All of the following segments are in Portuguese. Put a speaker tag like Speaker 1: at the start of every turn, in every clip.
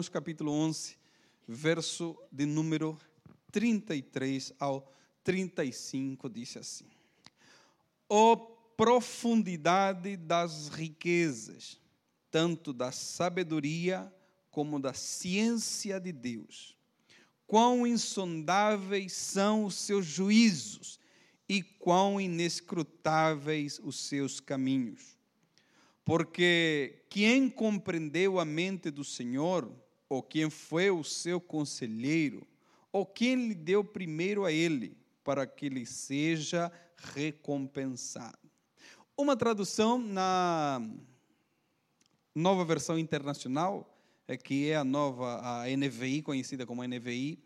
Speaker 1: Romanos capítulo 11, verso de número 33 ao 35, diz assim: Ó oh, profundidade das riquezas, tanto da sabedoria como da ciência de Deus. Quão insondáveis são os seus juízos e quão inescrutáveis os seus caminhos. Porque quem compreendeu a mente do Senhor, ou quem foi o seu conselheiro, ou quem lhe deu primeiro a ele, para que lhe seja recompensado. Uma tradução na nova versão internacional, é, que é a nova, a NVI, conhecida como NVI,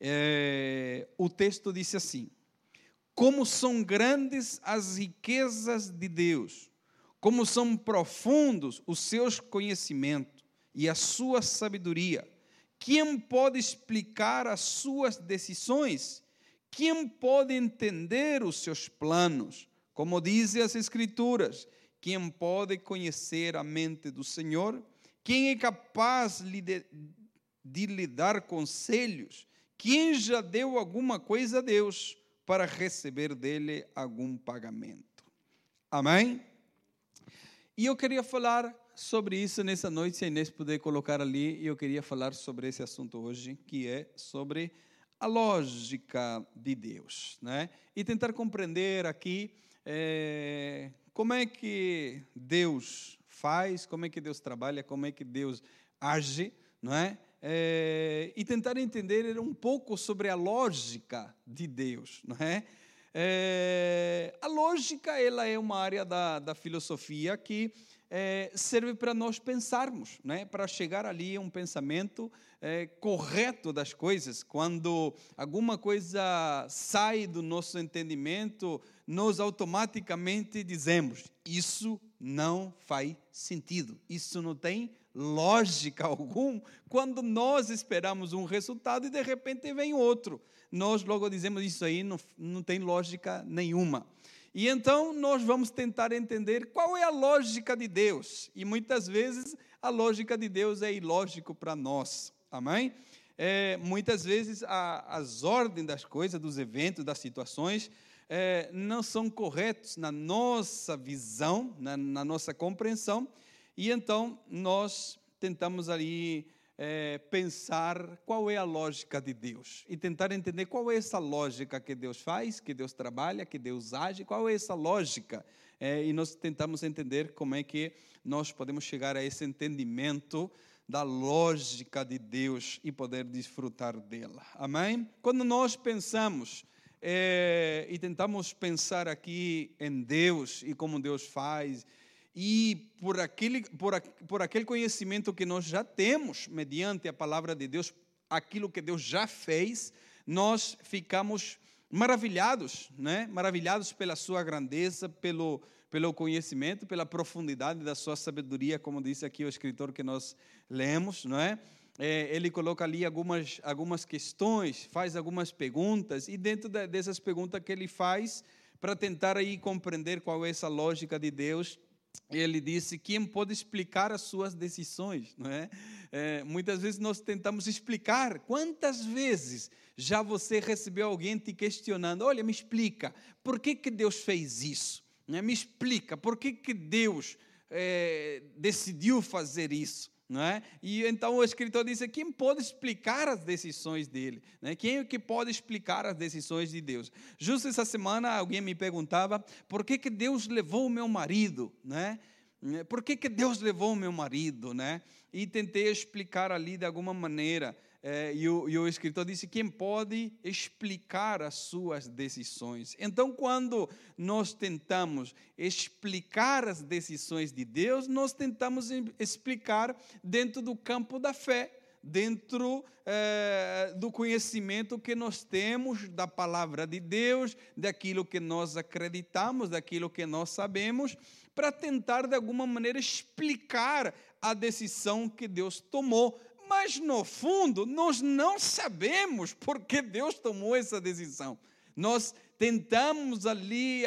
Speaker 1: é, o texto diz assim: Como são grandes as riquezas de Deus, como são profundos os seus conhecimentos e a sua sabedoria. Quem pode explicar as suas decisões? Quem pode entender os seus planos? Como dizem as Escrituras, quem pode conhecer a mente do Senhor? Quem é capaz de, lhe dar conselhos? Quem já deu alguma coisa a Deus para receber dele algum pagamento? Amém? E eu queria falar sobre isso nessa noite, se a Inês puder colocar ali, e eu queria falar sobre esse assunto hoje, que é sobre a lógica de Deus, né? E tentar compreender aqui é, como é que Deus faz, como é que Deus trabalha, como é que Deus age, não é? é e tentar entender um pouco sobre a lógica de Deus, não é? é a lógica ela é uma área da, da filosofia que é, serve para nós pensarmos, né? para chegar ali a um pensamento é, correto das coisas. Quando alguma coisa sai do nosso entendimento, nós automaticamente dizemos: Isso não faz sentido, isso não tem lógica algum. Quando nós esperamos um resultado e de repente vem outro, nós logo dizemos: Isso aí não, não tem lógica nenhuma. E então nós vamos tentar entender qual é a lógica de Deus. E muitas vezes a lógica de Deus é ilógico para nós. Amém? É, muitas vezes a, as ordens das coisas, dos eventos, das situações, é, não são corretos na nossa visão, na, na nossa compreensão. E então nós tentamos ali é, pensar qual é a lógica de Deus e tentar entender qual é essa lógica que Deus faz, que Deus trabalha, que Deus age, qual é essa lógica. É, e nós tentamos entender como é que nós podemos chegar a esse entendimento da lógica de Deus e poder desfrutar dela. Amém? Quando nós pensamos é, e tentamos pensar aqui em Deus e como Deus faz, e por aquele, por, por aquele conhecimento que nós já temos, mediante a palavra de Deus, aquilo que Deus já fez, nós ficamos maravilhados, né? maravilhados pela sua grandeza, pelo, pelo conhecimento, pela profundidade da sua sabedoria, como disse aqui o escritor que nós lemos, não é? é ele coloca ali algumas, algumas questões, faz algumas perguntas, e dentro dessas perguntas que ele faz, para tentar aí compreender qual é essa lógica de Deus, ele disse: quem pode explicar as suas decisões? Não é? é? muitas vezes nós tentamos explicar. Quantas vezes já você recebeu alguém te questionando? Olha, me explica, por que, que Deus fez isso? É? Me explica, por que, que Deus é, decidiu fazer isso? Não é? E então o escritor disse: quem pode explicar as decisões dele? Né? Quem é que pode explicar as decisões de Deus? Justo essa semana alguém me perguntava por que, que Deus levou o meu marido, né? Por que, que Deus levou o meu marido, né? E tentei explicar ali de alguma maneira é, e, o, e o escritor disse: quem pode explicar as suas decisões. Então, quando nós tentamos explicar as decisões de Deus, nós tentamos explicar dentro do campo da fé dentro é, do conhecimento que nós temos da palavra de Deus, daquilo que nós acreditamos, daquilo que nós sabemos, para tentar de alguma maneira explicar a decisão que Deus tomou mas no fundo, nós não sabemos por que Deus tomou essa decisão. Nós tentamos ali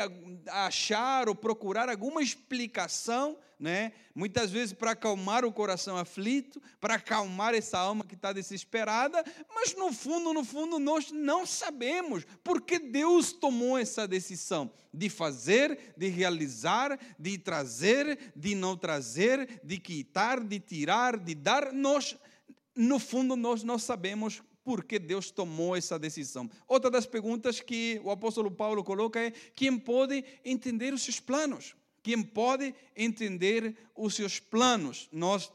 Speaker 1: achar ou procurar alguma explicação, né? muitas vezes para acalmar o coração aflito, para acalmar essa alma que está desesperada, mas no fundo, no fundo, nós não sabemos porque Deus tomou essa decisão de fazer, de realizar, de trazer, de não trazer, de quitar, de tirar, de dar. Nós, no fundo, nós não sabemos por que Deus tomou essa decisão. Outra das perguntas que o apóstolo Paulo coloca é: quem pode entender os seus planos? Quem pode entender os seus planos? Nós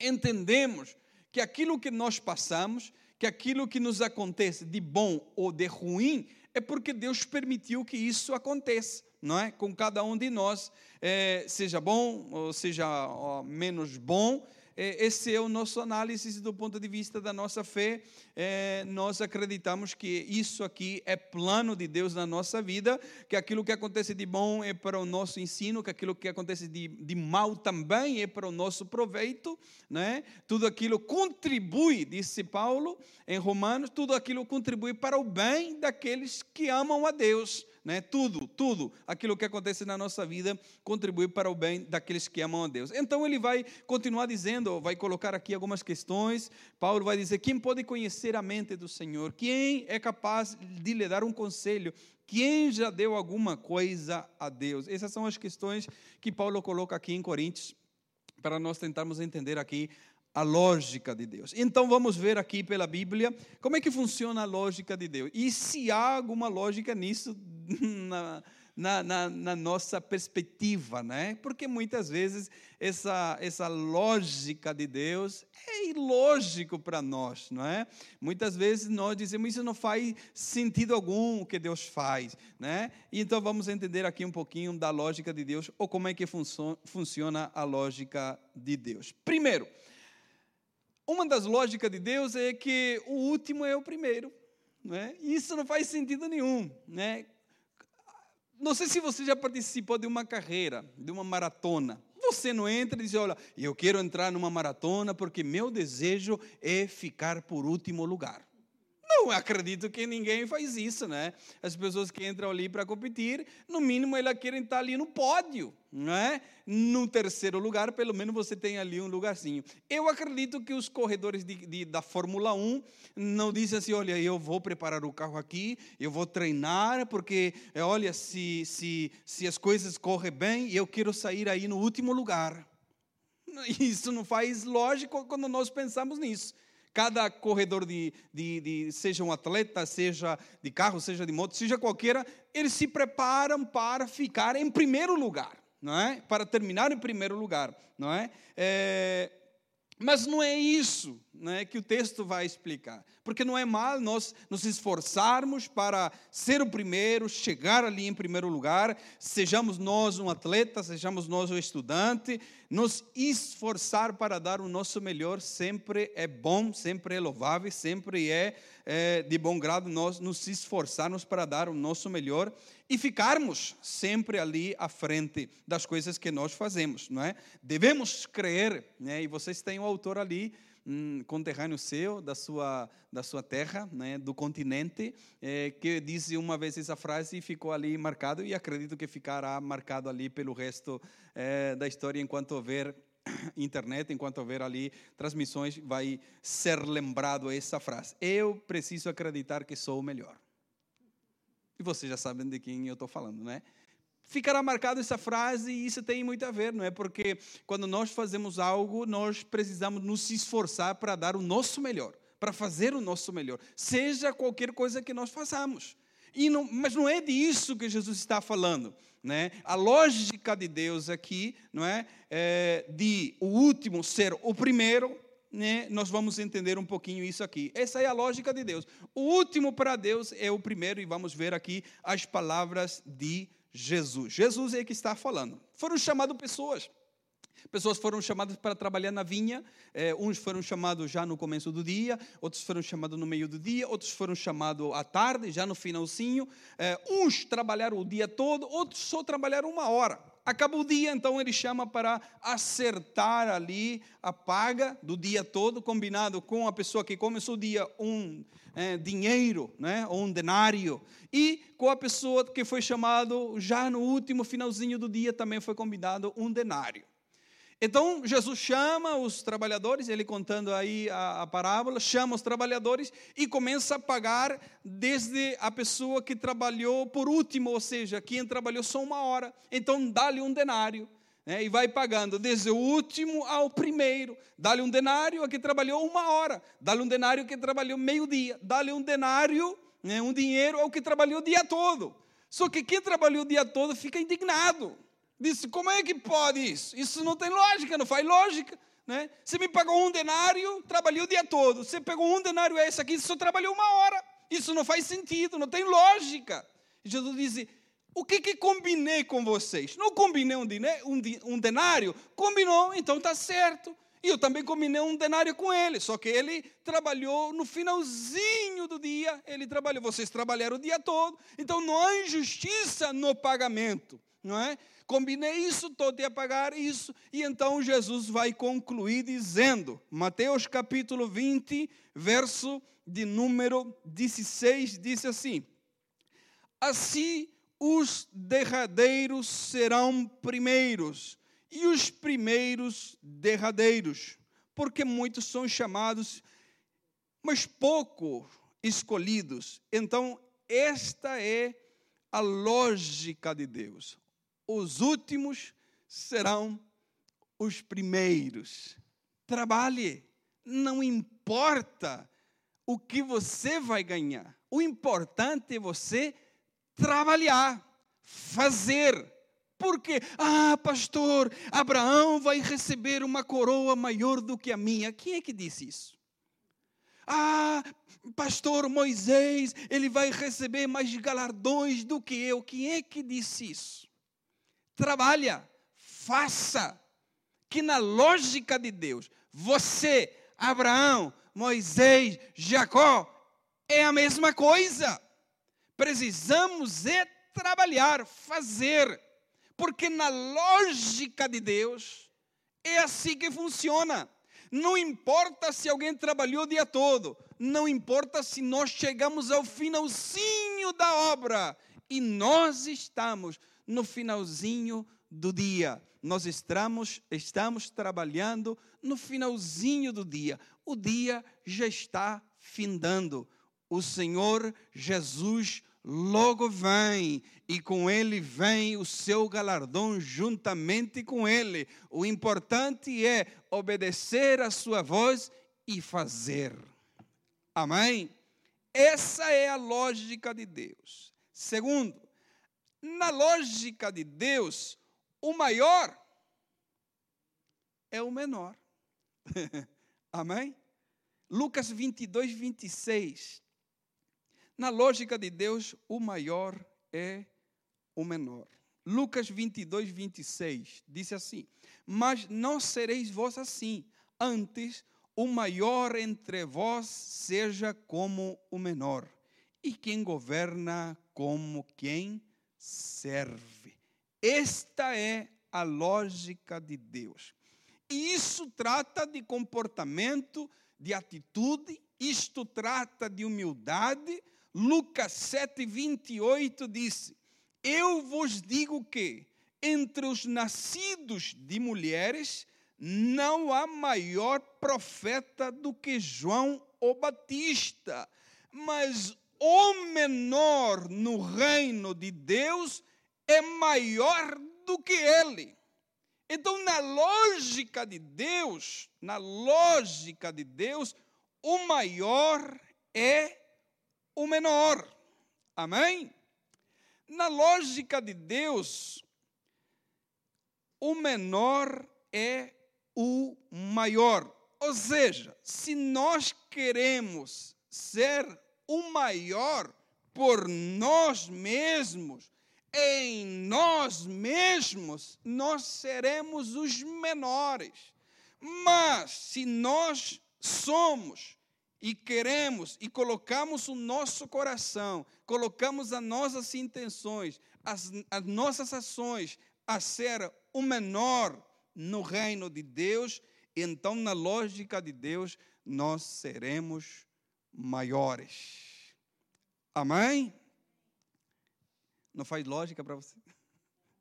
Speaker 1: entendemos que aquilo que nós passamos, que aquilo que nos acontece de bom ou de ruim, é porque Deus permitiu que isso aconteça, não é? Com cada um de nós, é, seja bom ou seja ó, menos bom, esse é o nosso análise do ponto de vista da nossa fé. É, nós acreditamos que isso aqui é plano de Deus na nossa vida, que aquilo que acontece de bom é para o nosso ensino, que aquilo que acontece de, de mal também é para o nosso proveito. Né? Tudo aquilo contribui, disse Paulo em Romanos, tudo aquilo contribui para o bem daqueles que amam a Deus né? Tudo, tudo, aquilo que acontece na nossa vida contribui para o bem daqueles que amam a Deus. Então ele vai continuar dizendo, vai colocar aqui algumas questões. Paulo vai dizer: quem pode conhecer a mente do Senhor? Quem é capaz de lhe dar um conselho? Quem já deu alguma coisa a Deus? Essas são as questões que Paulo coloca aqui em Coríntios para nós tentarmos entender aqui a lógica de Deus. Então vamos ver aqui pela Bíblia como é que funciona a lógica de Deus. E se há alguma lógica nisso na, na, na, na, nossa perspectiva, né? Porque muitas vezes essa, essa lógica de Deus é ilógico para nós, não é? Muitas vezes nós dizemos isso não faz sentido algum o que Deus faz, né? E então vamos entender aqui um pouquinho da lógica de Deus ou como é que funciona a lógica de Deus. Primeiro, uma das lógicas de Deus é que o último é o primeiro. Né? Isso não faz sentido nenhum. Né? Não sei se você já participou de uma carreira, de uma maratona. Você não entra e diz: Olha, eu quero entrar numa maratona porque meu desejo é ficar por último lugar. Não acredito que ninguém faz isso, né? As pessoas que entram ali para competir, no mínimo elas querem estar ali no pódio, não é? No terceiro lugar, pelo menos você tem ali um lugarzinho. Eu acredito que os corredores de, de, da Fórmula 1 não dizem assim: olha, eu vou preparar o carro aqui, eu vou treinar, porque, olha, se, se, se as coisas correm bem, eu quero sair aí no último lugar. Isso não faz lógico quando nós pensamos nisso. Cada corredor, de, de, de, seja um atleta, seja de carro, seja de moto, seja qualquer, eles se preparam para ficar em primeiro lugar, não é? Para terminar em primeiro lugar, não é? é mas não é isso né, que o texto vai explicar. Porque não é mal nós nos esforçarmos para ser o primeiro, chegar ali em primeiro lugar, sejamos nós um atleta, sejamos nós um estudante, nos esforçar para dar o nosso melhor sempre é bom, sempre é louvável, sempre é, é de bom grado nós nos esforçarmos para dar o nosso melhor e ficarmos sempre ali à frente das coisas que nós fazemos, não é? Devemos crer, né? E vocês têm o autor ali, um conterrâneo seu, da sua, da sua terra, né, do continente, é, que disse uma vez essa frase e ficou ali marcado, e acredito que ficará marcado ali pelo resto é, da história, enquanto houver internet, enquanto houver ali transmissões, vai ser lembrado essa frase. Eu preciso acreditar que sou o melhor. E vocês já sabem de quem eu estou falando, né? Ficará marcado essa frase e isso tem muito a ver, não é? Porque quando nós fazemos algo, nós precisamos nos esforçar para dar o nosso melhor, para fazer o nosso melhor, seja qualquer coisa que nós façamos. Não, mas não é disso que Jesus está falando. Né? A lógica de Deus aqui, não é? é de o último ser o primeiro, né, nós vamos entender um pouquinho isso aqui. Essa é a lógica de Deus. O último para Deus é o primeiro, e vamos ver aqui as palavras de Jesus. Jesus é que está falando. Foram chamadas pessoas. Pessoas foram chamadas para trabalhar na vinha, é, uns foram chamados já no começo do dia, outros foram chamados no meio do dia, outros foram chamados à tarde, já no finalzinho. É, uns trabalharam o dia todo, outros só trabalharam uma hora. Acaba o dia, então ele chama para acertar ali a paga do dia todo, combinado com a pessoa que começou o dia um é, dinheiro, né, ou um denário, e com a pessoa que foi chamado já no último finalzinho do dia também foi combinado um denário. Então Jesus chama os trabalhadores, ele contando aí a, a, parábola, chama os trabalhadores e começa a pagar desde a pessoa que trabalhou por último, ou seja, quem trabalhou só uma hora. Então dá-lhe um denário. Né, e vai pagando desde o último ao primeiro. Dá-lhe um denário a quem trabalhou uma hora. Dá-lhe um denário a quem trabalhou meio-dia. Dá-lhe um denário, né, um dinheiro ao que trabalhou o dia todo. Só que quem trabalhou o dia todo fica indignado. Disse: Como é que pode isso? Isso não tem lógica, não faz lógica. Né? Você me pagou um denário, trabalhei o dia todo. Você pegou um denário, é esse aqui, só trabalhou uma hora. Isso não faz sentido, não tem lógica. Jesus disse: O que, que combinei com vocês? Não combinei um, um, um denário? Combinou, então está certo. E eu também combinei um denário com ele, só que ele trabalhou no finalzinho do dia, ele trabalhou, vocês trabalharam o dia todo, então não há injustiça no pagamento, não é? Combinei isso, estou a pagar isso. E então Jesus vai concluir dizendo, Mateus capítulo 20, verso de número 16, disse assim: Assim os derradeiros serão primeiros, e os primeiros derradeiros, porque muitos são chamados, mas pouco escolhidos. Então, esta é a lógica de Deus os últimos serão os primeiros. Trabalhe, não importa o que você vai ganhar, o importante é você trabalhar, fazer. Porque, ah, pastor, Abraão vai receber uma coroa maior do que a minha. Quem é que disse isso? Ah, pastor Moisés, ele vai receber mais galardões do que eu. Quem é que disse isso? Trabalha, faça. Que na lógica de Deus, você, Abraão, Moisés, Jacó, é a mesma coisa. Precisamos é trabalhar, fazer, porque na lógica de Deus é assim que funciona. Não importa se alguém trabalhou o dia todo, não importa se nós chegamos ao finalzinho da obra e nós estamos no finalzinho do dia. Nós estamos, estamos trabalhando no finalzinho do dia. O dia já está findando. O Senhor Jesus logo vem e com ele vem o seu galardão juntamente com ele. O importante é obedecer a sua voz e fazer. Amém? Essa é a lógica de Deus. Segundo, na lógica de Deus, o maior é o menor. Amém? Lucas 22, 26. Na lógica de Deus, o maior é o menor. Lucas 22, 26 disse assim: Mas não sereis vós assim, antes o maior entre vós seja como o menor, e quem governa como quem serve. Esta é a lógica de Deus. E isso trata de comportamento, de atitude, isto trata de humildade. Lucas 7, 28 disse: Eu vos digo que entre os nascidos de mulheres não há maior profeta do que João o Batista, mas o menor no reino de Deus é maior do que ele. Então, na lógica de Deus, na lógica de Deus, o maior é o menor. Amém? Na lógica de Deus, o menor é o maior. Ou seja, se nós queremos ser o maior por nós mesmos, em nós mesmos, nós seremos os menores. Mas se nós somos e queremos e colocamos o nosso coração, colocamos as nossas intenções, as, as nossas ações a ser o menor no reino de Deus, então, na lógica de Deus, nós seremos maiores. Amém? Não faz lógica para você,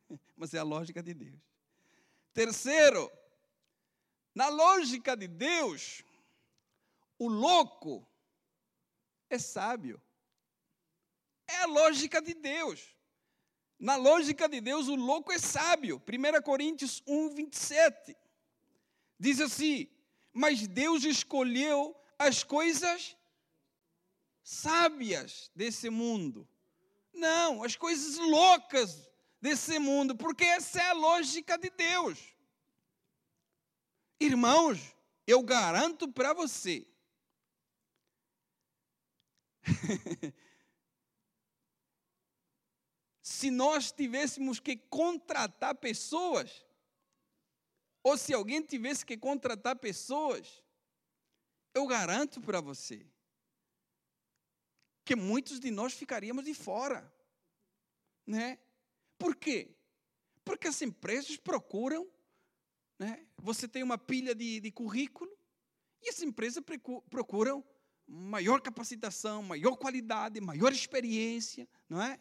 Speaker 1: mas é a lógica de Deus. Terceiro, na lógica de Deus, o louco é sábio. É a lógica de Deus. Na lógica de Deus, o louco é sábio. 1 Coríntios 1, 27. Diz assim: Mas Deus escolheu as coisas sábias desse mundo. Não, as coisas loucas desse mundo, porque essa é a lógica de Deus. Irmãos, eu garanto para você. se nós tivéssemos que contratar pessoas, ou se alguém tivesse que contratar pessoas, eu garanto para você que muitos de nós ficaríamos de fora. Né? Por quê? Porque as empresas procuram, né? você tem uma pilha de, de currículo, e as empresas procuram maior capacitação, maior qualidade, maior experiência, não é?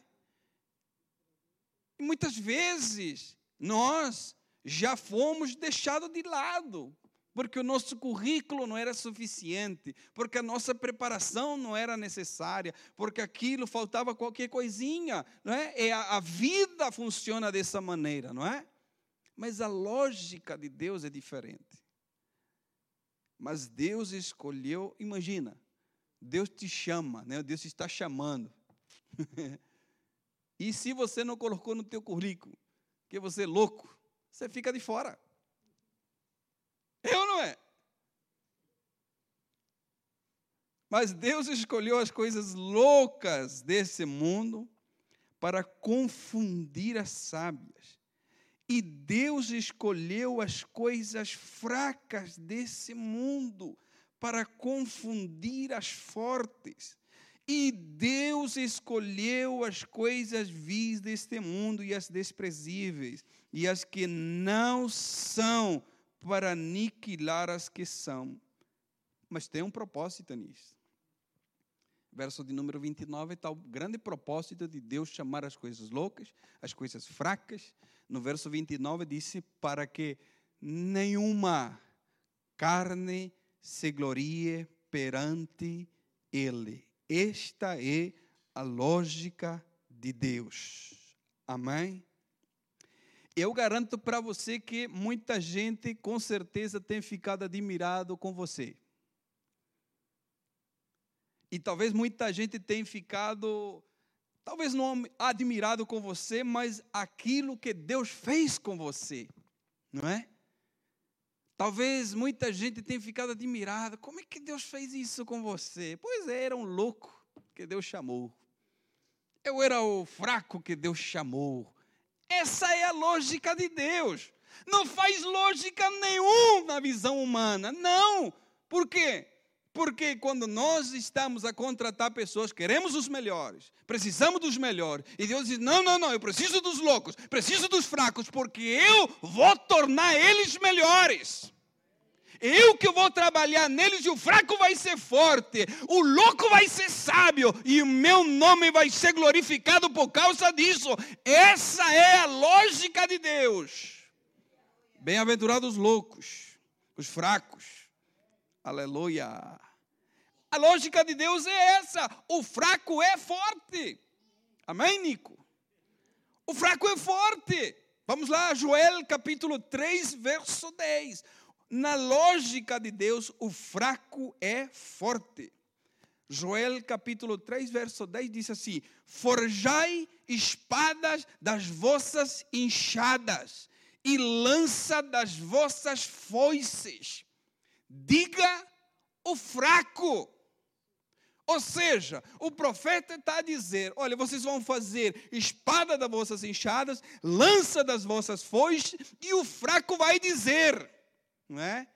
Speaker 1: E muitas vezes nós já fomos deixados de lado, porque o nosso currículo não era suficiente, porque a nossa preparação não era necessária, porque aquilo faltava qualquer coisinha, não é? é a, a vida funciona dessa maneira, não é? Mas a lógica de Deus é diferente. Mas Deus escolheu, imagina, Deus te chama, né? Deus está chamando. E se você não colocou no teu currículo que você é louco, você fica de fora. Eu não é? Mas Deus escolheu as coisas loucas desse mundo para confundir as sábias. E Deus escolheu as coisas fracas desse mundo para confundir as fortes. E Deus escolheu as coisas vis deste mundo e as desprezíveis, e as que não são, para aniquilar as que são. Mas tem um propósito nisso. Verso de número 29 está o grande propósito de Deus chamar as coisas loucas, as coisas fracas. No verso 29 disse: para que nenhuma carne se glorie perante Ele. Esta é a lógica de Deus. Amém? Eu garanto para você que muita gente com certeza tem ficado admirado com você. E talvez muita gente tenha ficado, talvez não admirado com você, mas aquilo que Deus fez com você, não é? Talvez muita gente tenha ficado admirada. Como é que Deus fez isso com você? Pois é, era um louco que Deus chamou. Eu era o fraco que Deus chamou. Essa é a lógica de Deus. Não faz lógica nenhuma na visão humana. Não. Por quê? Porque quando nós estamos a contratar pessoas, queremos os melhores, precisamos dos melhores, e Deus diz: não, não, não, eu preciso dos loucos, preciso dos fracos, porque eu vou tornar eles melhores. Eu que vou trabalhar neles e o fraco vai ser forte, o louco vai ser sábio e o meu nome vai ser glorificado por causa disso. Essa é a lógica de Deus. Bem-aventurados os loucos, os fracos Aleluia. A lógica de Deus é essa: o fraco é forte. Amém, Nico? O fraco é forte. Vamos lá, Joel capítulo 3, verso 10. Na lógica de Deus, o fraco é forte. Joel capítulo 3, verso 10 diz assim: Forjai espadas das vossas inchadas e lança das vossas foices diga o fraco. Ou seja, o profeta está a dizer: olha, vocês vão fazer espada das vossas enxadas, lança das vossas foices, e o fraco vai dizer, não é?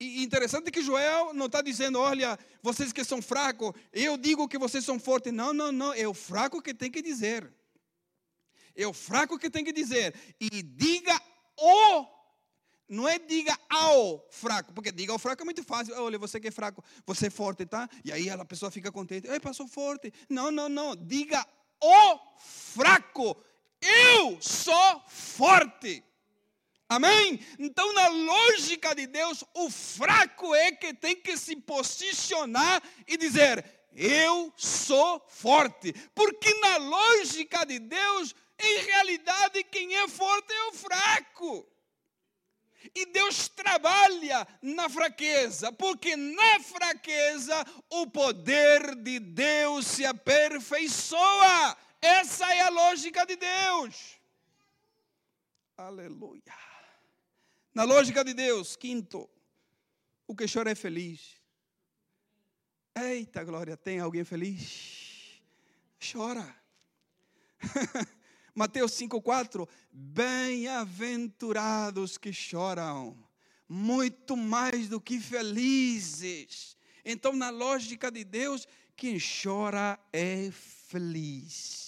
Speaker 1: E interessante que Joel não está dizendo, olha, vocês que são fracos, eu digo que vocês são fortes. Não, não, não, é o fraco que tem que dizer. É o fraco que tem que dizer. E diga o, não é diga ao fraco, porque diga ao fraco é muito fácil. Olha, você que é fraco, você é forte, tá? E aí a pessoa fica contente. Ei, passou forte. Não, não, não. Diga o fraco. Eu sou forte. Amém? Então, na lógica de Deus, o fraco é que tem que se posicionar e dizer: Eu sou forte. Porque na lógica de Deus, em realidade, quem é forte é o fraco. E Deus trabalha na fraqueza, porque na fraqueza o poder de Deus se aperfeiçoa. Essa é a lógica de Deus. Aleluia. Na lógica de Deus, quinto, o que chora é feliz. Eita glória, tem alguém feliz? Chora. Mateus 5,4: Bem-aventurados que choram, muito mais do que felizes. Então, na lógica de Deus, quem chora é feliz.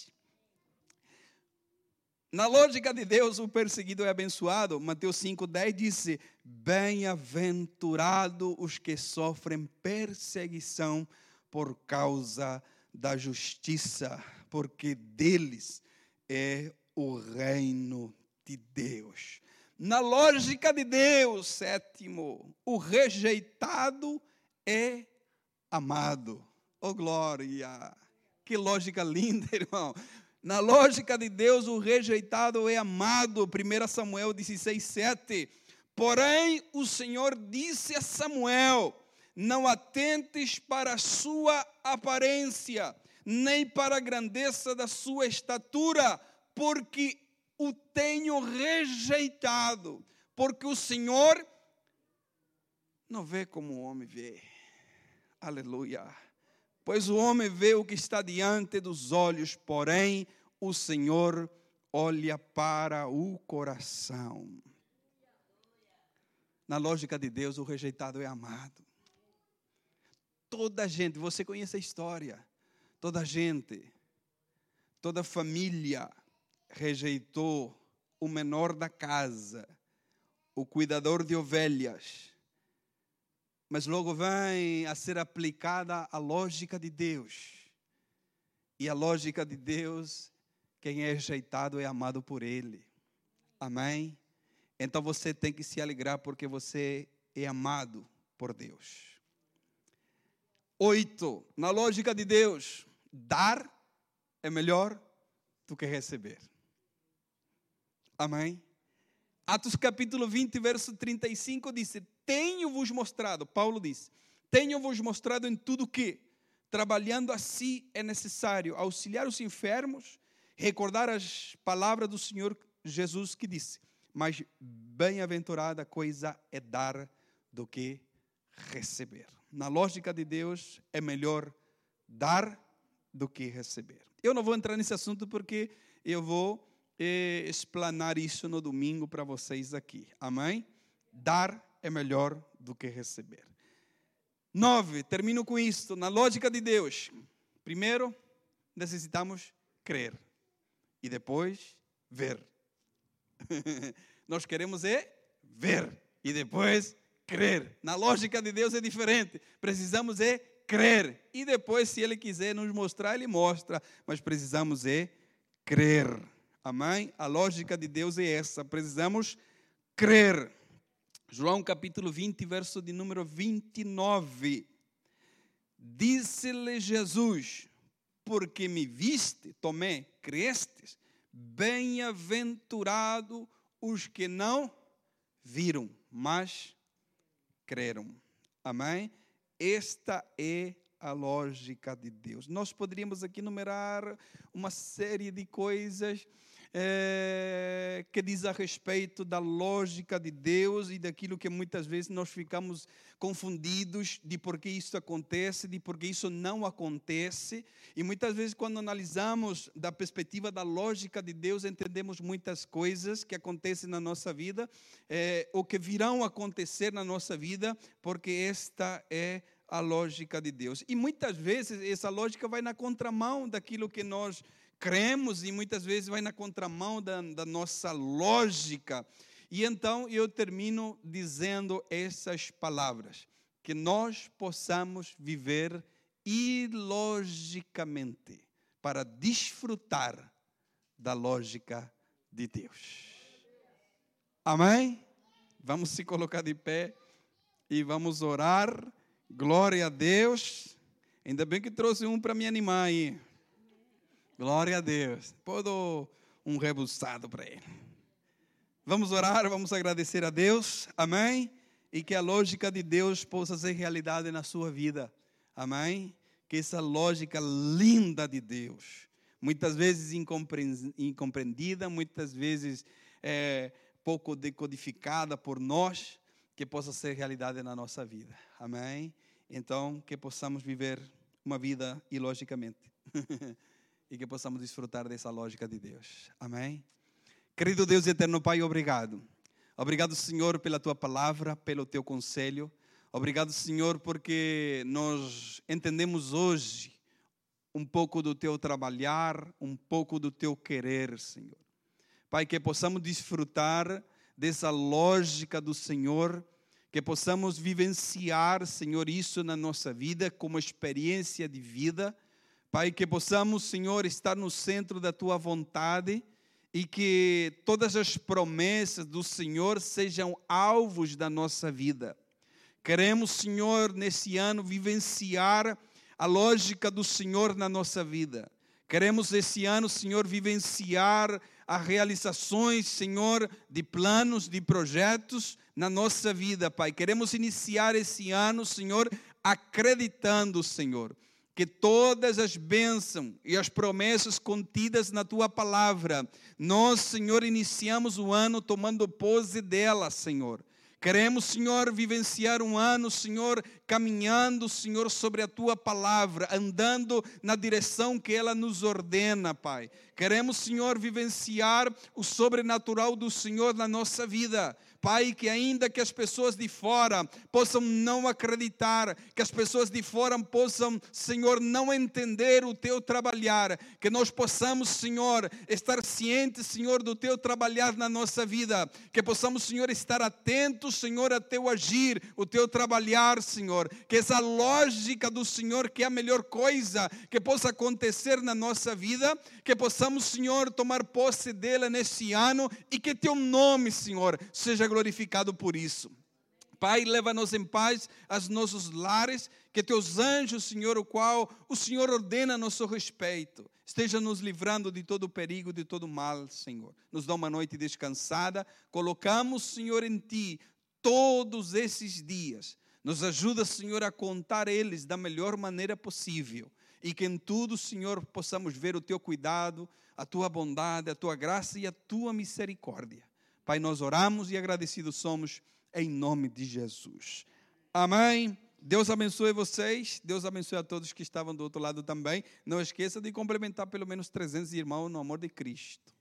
Speaker 1: Na lógica de Deus, o perseguido é abençoado. Mateus 5,10 diz: Bem-aventurado os que sofrem perseguição por causa da justiça, porque deles é o reino de Deus. Na lógica de Deus, sétimo, o rejeitado é amado. Oh glória! Que lógica linda, irmão. Na lógica de Deus, o rejeitado é amado. 1 Samuel 16, 7. Porém, o Senhor disse a Samuel: Não atentes para a sua aparência, nem para a grandeza da sua estatura, porque o tenho rejeitado. Porque o Senhor não vê como o homem vê. Aleluia. Pois o homem vê o que está diante dos olhos, porém o Senhor olha para o coração. Na lógica de Deus, o rejeitado é amado. Toda gente, você conhece a história, toda gente, toda família rejeitou o menor da casa, o cuidador de ovelhas mas logo vem a ser aplicada a lógica de Deus. E a lógica de Deus, quem é rejeitado é amado por Ele. Amém? Então você tem que se alegrar porque você é amado por Deus. Oito, na lógica de Deus, dar é melhor do que receber. Amém? Atos capítulo 20, verso 35 diz: tenho-vos mostrado, Paulo diz, tenho-vos mostrado em tudo que, trabalhando assim, é necessário auxiliar os enfermos, recordar as palavras do Senhor Jesus que disse: Mas bem-aventurada coisa é dar do que receber. Na lógica de Deus, é melhor dar do que receber. Eu não vou entrar nesse assunto porque eu vou eh, explanar isso no domingo para vocês aqui. Amém? Dar é melhor do que receber. Nove, termino com isto. Na lógica de Deus, primeiro necessitamos crer e depois ver. Nós queremos é ver e depois crer. Na lógica de Deus é diferente. Precisamos é crer e depois, se Ele quiser nos mostrar, Ele mostra. Mas precisamos é crer. Amém? A lógica de Deus é essa. Precisamos crer. João capítulo 20, verso de número 29. Disse-lhe Jesus: Porque me viste, Tomé, crestes, bem-aventurado os que não viram, mas creram. Amém? Esta é a lógica de Deus. Nós poderíamos aqui numerar uma série de coisas é, que diz a respeito da lógica de Deus e daquilo que muitas vezes nós ficamos confundidos de por que isso acontece, de por que isso não acontece. E muitas vezes, quando analisamos da perspectiva da lógica de Deus, entendemos muitas coisas que acontecem na nossa vida, é, ou que virão acontecer na nossa vida, porque esta é a lógica de Deus. E muitas vezes essa lógica vai na contramão daquilo que nós cremos e muitas vezes vai na contramão da, da nossa lógica. E então eu termino dizendo essas palavras: que nós possamos viver ilogicamente para desfrutar da lógica de Deus. Amém? Vamos se colocar de pé e vamos orar. Glória a Deus. Ainda bem que trouxe um para me animar aí. Glória a Deus. Pô, um rebuçado para ele. Vamos orar, vamos agradecer a Deus. Amém? E que a lógica de Deus possa ser realidade na sua vida. Amém? Que essa lógica linda de Deus, muitas vezes incompreendida, muitas vezes é, pouco decodificada por nós, que possa ser realidade na nossa vida. Amém? Então, que possamos viver uma vida ilogicamente. e que possamos desfrutar dessa lógica de Deus. Amém? Querido Deus eterno Pai, obrigado. Obrigado, Senhor, pela tua palavra, pelo teu conselho. Obrigado, Senhor, porque nós entendemos hoje um pouco do teu trabalhar, um pouco do teu querer, Senhor. Pai, que possamos desfrutar dessa lógica do Senhor, que possamos vivenciar, Senhor, isso na nossa vida como experiência de vida. Pai, que possamos, Senhor, estar no centro da tua vontade e que todas as promessas do Senhor sejam alvos da nossa vida. Queremos, Senhor, nesse ano vivenciar a lógica do Senhor na nossa vida. Queremos esse ano, Senhor, vivenciar as realizações, Senhor, de planos, de projetos na nossa vida, Pai. Queremos iniciar esse ano, Senhor, acreditando, Senhor, que todas as bênçãos e as promessas contidas na tua palavra, nós, Senhor, iniciamos o ano tomando posse delas, Senhor. Queremos, Senhor, vivenciar um ano, Senhor, caminhando, Senhor, sobre a tua palavra, andando na direção que ela nos ordena, Pai. Queremos, Senhor, vivenciar o sobrenatural do Senhor na nossa vida. Pai, que ainda que as pessoas de fora possam não acreditar, que as pessoas de fora possam, Senhor, não entender o teu trabalhar, que nós possamos, Senhor, estar cientes, Senhor, do teu trabalhar na nossa vida, que possamos, Senhor, estar atentos, Senhor, a teu agir, o teu trabalhar, Senhor, que essa lógica do Senhor, que é a melhor coisa que possa acontecer na nossa vida, que possamos, Senhor, tomar posse dela nesse ano e que teu nome, Senhor, seja glorificado por isso. Pai, leva-nos em paz aos nossos lares, que teus anjos, Senhor, o qual o Senhor ordena nosso respeito, esteja nos livrando de todo perigo, de todo mal, Senhor. Nos dá uma noite descansada, colocamos, Senhor, em Ti todos esses dias. Nos ajuda, Senhor, a contar eles da melhor maneira possível. E que em tudo, Senhor, possamos ver o Teu cuidado, a Tua bondade, a Tua graça e a Tua misericórdia. Pai, nós oramos e agradecidos somos em nome de Jesus. Amém. Deus abençoe vocês. Deus abençoe a todos que estavam do outro lado também. Não esqueça de complementar pelo menos 300 irmãos no amor de Cristo.